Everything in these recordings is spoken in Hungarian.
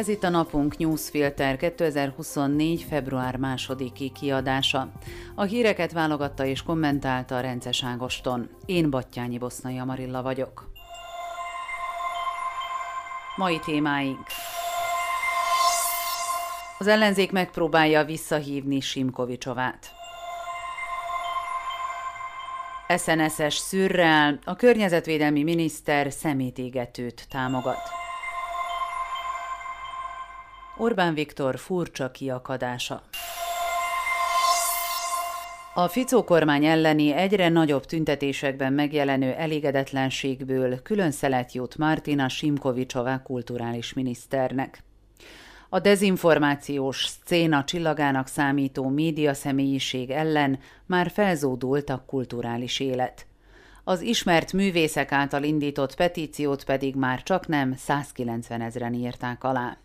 Ez itt a Napunk Newsfilter 2024. február 2 kiadása. A híreket válogatta és kommentálta Rences Ágoston. Én Battyányi Bosznai Amarilla vagyok. Mai témáink Az ellenzék megpróbálja visszahívni Simkovicsovát. SNS-es szürrel a környezetvédelmi miniszter szemétégetőt támogat. Orbán Viktor furcsa kiakadása. A Ficó kormány elleni egyre nagyobb tüntetésekben megjelenő elégedetlenségből külön szelet jut Martina Simkovicsová kulturális miniszternek. A dezinformációs szcéna csillagának számító média személyiség ellen már felzódult a kulturális élet. Az ismert művészek által indított petíciót pedig már csak nem 190 ezeren írták alá.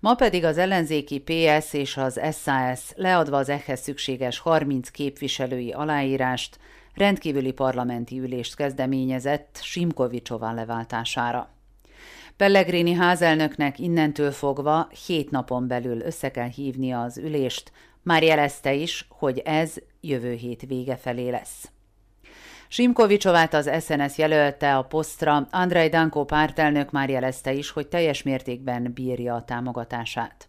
Ma pedig az ellenzéki PS és az SAS leadva az ehhez szükséges 30 képviselői aláírást rendkívüli parlamenti ülést kezdeményezett Simkovicsová leváltására. Pellegrini házelnöknek innentől fogva hét napon belül össze kell hívnia az ülést, már jelezte is, hogy ez jövő hét vége felé lesz. Simkovicsovát az SNS jelölte a posztra, Andrei Danko pártelnök már jelezte is, hogy teljes mértékben bírja a támogatását.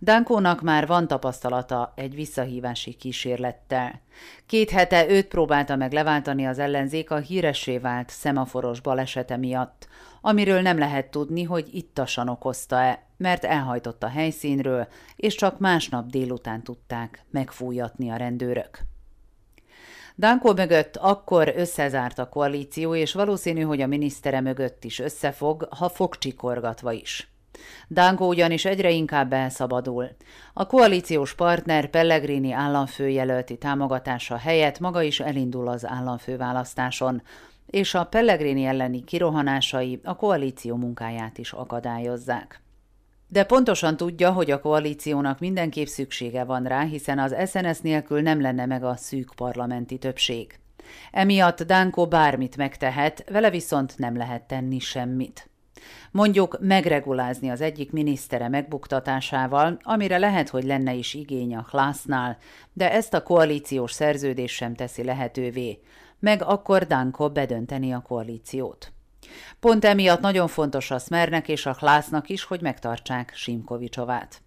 Dankónak már van tapasztalata egy visszahívási kísérlettel. Két hete őt próbálta meg leváltani az ellenzék a híressé vált szemaforos balesete miatt, amiről nem lehet tudni, hogy ittasan okozta-e, mert elhajtott a helyszínről, és csak másnap délután tudták megfújatni a rendőrök. Danko mögött akkor összezárt a koalíció, és valószínű, hogy a minisztere mögött is összefog, ha fogcsikorgatva is. Danko ugyanis egyre inkább elszabadul. A koalíciós partner Pellegrini államfőjelölti támogatása helyett maga is elindul az államfőválasztáson, és a Pellegrini elleni kirohanásai a koalíció munkáját is akadályozzák. De pontosan tudja, hogy a koalíciónak mindenképp szüksége van rá, hiszen az SNS nélkül nem lenne meg a szűk parlamenti többség. Emiatt Dánko bármit megtehet, vele viszont nem lehet tenni semmit. Mondjuk megregulázni az egyik minisztere megbuktatásával, amire lehet, hogy lenne is igény a Klásznál, de ezt a koalíciós szerződés sem teszi lehetővé, meg akkor Danko bedönteni a koalíciót. Pont emiatt nagyon fontos a Smernek és a Klásznak is, hogy megtartsák Simkovicsovát.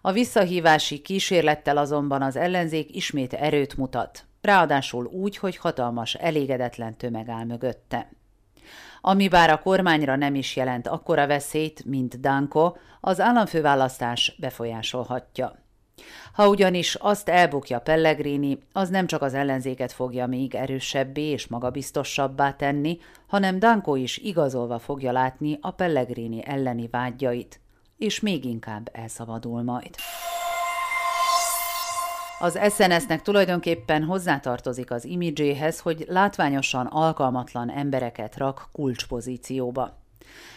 A visszahívási kísérlettel azonban az ellenzék ismét erőt mutat, ráadásul úgy, hogy hatalmas, elégedetlen tömeg áll mögötte. Ami bár a kormányra nem is jelent akkora veszélyt, mint Danko, az államfőválasztás befolyásolhatja. Ha ugyanis azt elbukja Pellegrini, az nem csak az ellenzéket fogja még erősebbé és magabiztosabbá tenni, hanem Danko is igazolva fogja látni a Pellegrini elleni vágyait, és még inkább elszabadul majd. Az SNS-nek tulajdonképpen hozzátartozik az imidzséhez, hogy látványosan alkalmatlan embereket rak kulcspozícióba.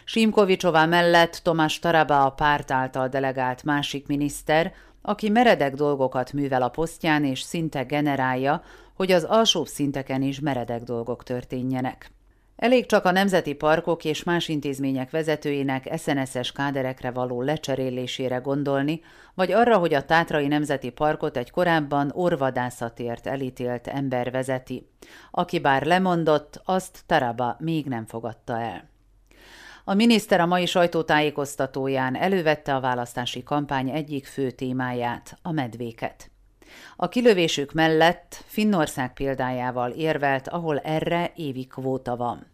Simkovicsová mellett Tomás Taraba a párt által delegált másik miniszter, aki meredek dolgokat művel a posztján és szinte generálja, hogy az alsóbb szinteken is meredek dolgok történjenek. Elég csak a nemzeti parkok és más intézmények vezetőinek SNS-es káderekre való lecserélésére gondolni, vagy arra, hogy a Tátrai Nemzeti Parkot egy korábban orvadászatért elítélt ember vezeti, aki bár lemondott, azt Taraba még nem fogadta el. A miniszter a mai sajtótájékoztatóján elővette a választási kampány egyik fő témáját, a medvéket. A kilövésük mellett Finnország példájával érvelt, ahol erre évi kvóta van.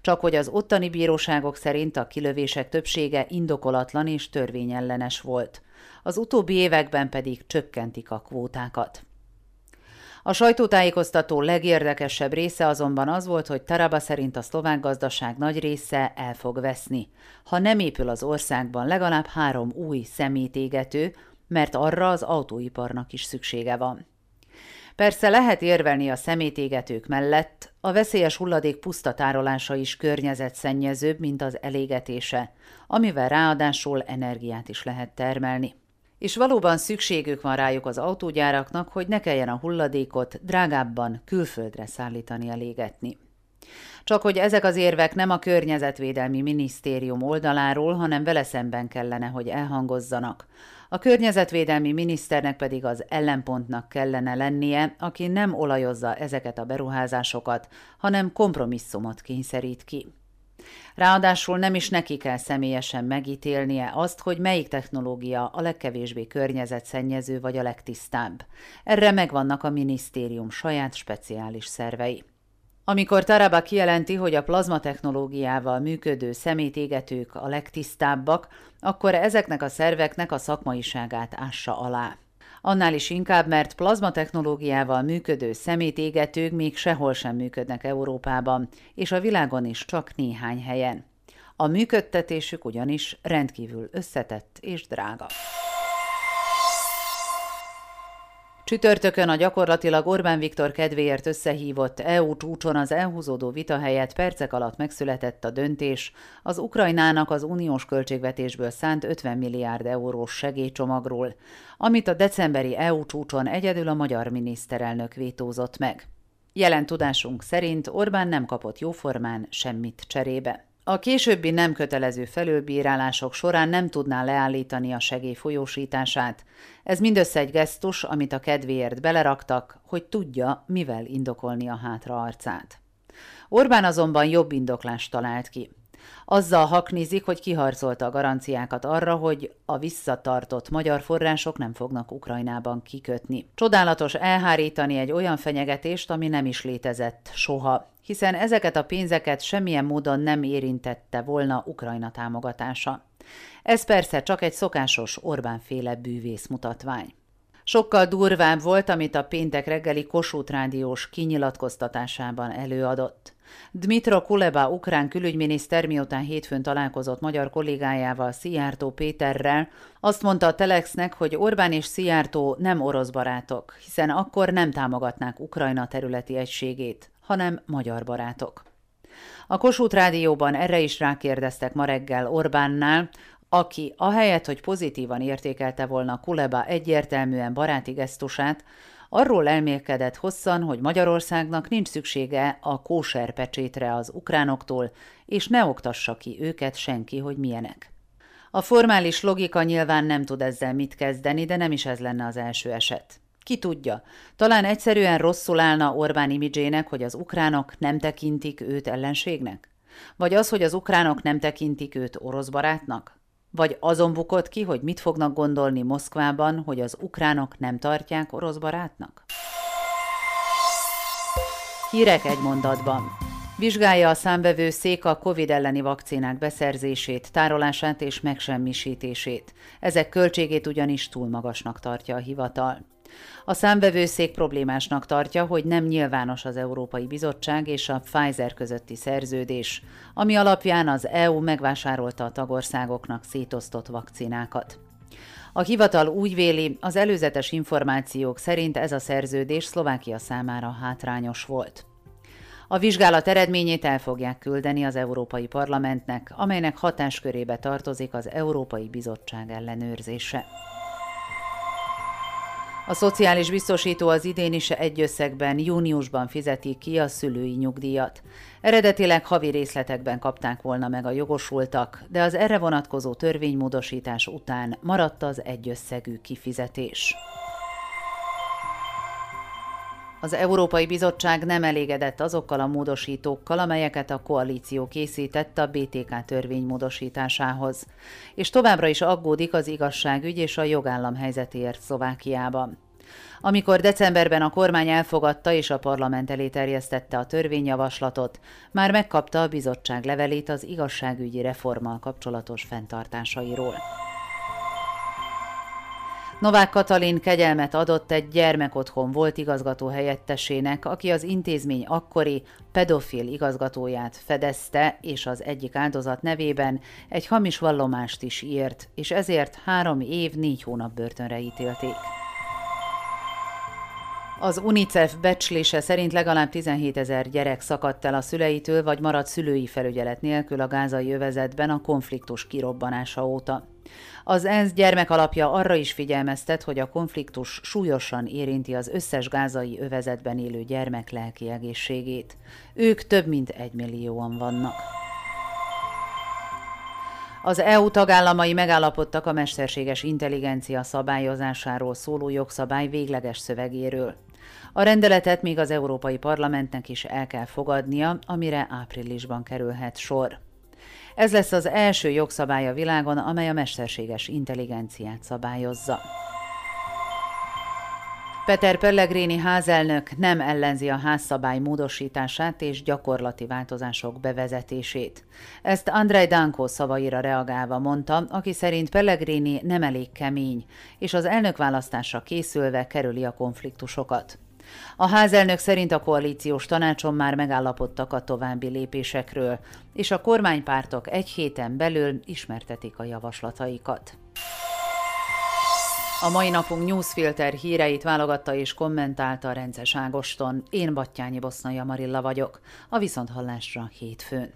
Csak hogy az ottani bíróságok szerint a kilövések többsége indokolatlan és törvényellenes volt. Az utóbbi években pedig csökkentik a kvótákat. A sajtótájékoztató legérdekesebb része azonban az volt, hogy Taraba szerint a szlovák gazdaság nagy része el fog veszni, ha nem épül az országban legalább három új szemétégető, mert arra az autóiparnak is szüksége van. Persze lehet érvelni a szemétégetők mellett, a veszélyes hulladék puszta tárolása is környezetszennyezőbb, mint az elégetése, amivel ráadásul energiát is lehet termelni és valóban szükségük van rájuk az autógyáraknak, hogy ne kelljen a hulladékot drágábban külföldre szállítani elégetni. Csak hogy ezek az érvek nem a Környezetvédelmi Minisztérium oldaláról, hanem vele szemben kellene, hogy elhangozzanak. A környezetvédelmi miniszternek pedig az ellenpontnak kellene lennie, aki nem olajozza ezeket a beruházásokat, hanem kompromisszumot kényszerít ki. Ráadásul nem is neki kell személyesen megítélnie azt, hogy melyik technológia a legkevésbé környezetszennyező vagy a legtisztább. Erre megvannak a minisztérium saját speciális szervei. Amikor Taraba kijelenti, hogy a plazma technológiával működő szemétégetők a legtisztábbak, akkor ezeknek a szerveknek a szakmaiságát ássa alá. Annál is inkább, mert plazma technológiával működő szemétégetők még sehol sem működnek Európában, és a világon is csak néhány helyen. A működtetésük ugyanis rendkívül összetett és drága. Csütörtökön a gyakorlatilag Orbán Viktor kedvéért összehívott EU csúcson az elhúzódó vita helyett percek alatt megszületett a döntés az Ukrajnának az uniós költségvetésből szánt 50 milliárd eurós segélycsomagról, amit a decemberi EU csúcson egyedül a magyar miniszterelnök vétózott meg. Jelen tudásunk szerint Orbán nem kapott jóformán semmit cserébe. A későbbi nem kötelező felülbírálások során nem tudná leállítani a segély folyósítását. Ez mindössze egy gesztus, amit a kedvéért beleraktak, hogy tudja, mivel indokolni a hátra arcát. Orbán azonban jobb indoklást talált ki. Azzal haknizik, hogy kiharcolta a garanciákat arra, hogy a visszatartott magyar források nem fognak Ukrajnában kikötni. Csodálatos elhárítani egy olyan fenyegetést, ami nem is létezett soha, hiszen ezeket a pénzeket semmilyen módon nem érintette volna Ukrajna támogatása. Ez persze csak egy szokásos Orbán-féle bűvész mutatvány. Sokkal durvább volt, amit a péntek reggeli Kossuth rádiós kinyilatkoztatásában előadott. Dmitro Kuleba, ukrán külügyminiszter, miután hétfőn találkozott magyar kollégájával, Szijjártó Péterrel, azt mondta a Telexnek, hogy Orbán és Szijjártó nem orosz barátok, hiszen akkor nem támogatnák Ukrajna területi egységét, hanem magyar barátok. A Kossuth Rádióban erre is rákérdeztek ma reggel Orbánnál, aki ahelyett, hogy pozitívan értékelte volna Kuleba egyértelműen baráti gesztusát, arról elmélkedett hosszan, hogy Magyarországnak nincs szüksége a kóser pecsétre az ukránoktól, és ne oktassa ki őket senki, hogy milyenek. A formális logika nyilván nem tud ezzel mit kezdeni, de nem is ez lenne az első eset. Ki tudja, talán egyszerűen rosszul állna Orbán imidzsének, hogy az ukránok nem tekintik őt ellenségnek? Vagy az, hogy az ukránok nem tekintik őt orosz barátnak? Vagy azon bukott ki, hogy mit fognak gondolni Moszkvában, hogy az ukránok nem tartják orosz barátnak? Hírek egy mondatban. Vizsgálja a szék a COVID elleni vakcinák beszerzését, tárolását és megsemmisítését. Ezek költségét ugyanis túl magasnak tartja a hivatal. A számvevőszék problémásnak tartja, hogy nem nyilvános az Európai Bizottság és a Pfizer közötti szerződés, ami alapján az EU megvásárolta a tagországoknak szétosztott vakcinákat. A hivatal úgy véli, az előzetes információk szerint ez a szerződés Szlovákia számára hátrányos volt. A vizsgálat eredményét el fogják küldeni az Európai Parlamentnek, amelynek hatáskörébe tartozik az Európai Bizottság ellenőrzése. A szociális biztosító az idén is egy összegben júniusban fizeti ki a szülői nyugdíjat. Eredetileg havi részletekben kapták volna meg a jogosultak, de az erre vonatkozó törvénymódosítás után maradt az egyösszegű kifizetés. Az Európai Bizottság nem elégedett azokkal a módosítókkal, amelyeket a koalíció készített a BTK törvény módosításához, és továbbra is aggódik az igazságügy és a jogállam helyzetéért Szlovákiában. Amikor decemberben a kormány elfogadta és a parlament elé terjesztette a törvényjavaslatot, már megkapta a bizottság levelét az igazságügyi reformmal kapcsolatos fenntartásairól. Novák Katalin kegyelmet adott egy gyermekotthon volt igazgató helyettesének, aki az intézmény akkori pedofil igazgatóját fedezte, és az egyik áldozat nevében egy hamis vallomást is írt, és ezért három év, négy hónap börtönre ítélték. Az UNICEF becslése szerint legalább 17 ezer gyerek szakadt el a szüleitől, vagy maradt szülői felügyelet nélkül a gázai övezetben a konfliktus kirobbanása óta. Az ENSZ gyermekalapja arra is figyelmeztet, hogy a konfliktus súlyosan érinti az összes gázai övezetben élő gyermek lelki egészségét. Ők több mint egy millióan vannak. Az EU tagállamai megállapodtak a mesterséges intelligencia szabályozásáról szóló jogszabály végleges szövegéről. A rendeletet még az Európai Parlamentnek is el kell fogadnia, amire áprilisban kerülhet sor. Ez lesz az első jogszabály a világon, amely a mesterséges intelligenciát szabályozza. Peter Pellegrini házelnök nem ellenzi a házszabály módosítását és gyakorlati változások bevezetését. Ezt Andrei Danko szavaira reagálva mondta, aki szerint Pellegrini nem elég kemény, és az elnökválasztásra készülve kerüli a konfliktusokat. A házelnök szerint a koalíciós tanácson már megállapodtak a további lépésekről, és a kormánypártok egy héten belül ismertetik a javaslataikat. A mai napunk newsfilter híreit válogatta és kommentálta Rences Ágoston. Én Battyányi Bosznai Marilla vagyok. A Viszonthallásra hétfőn.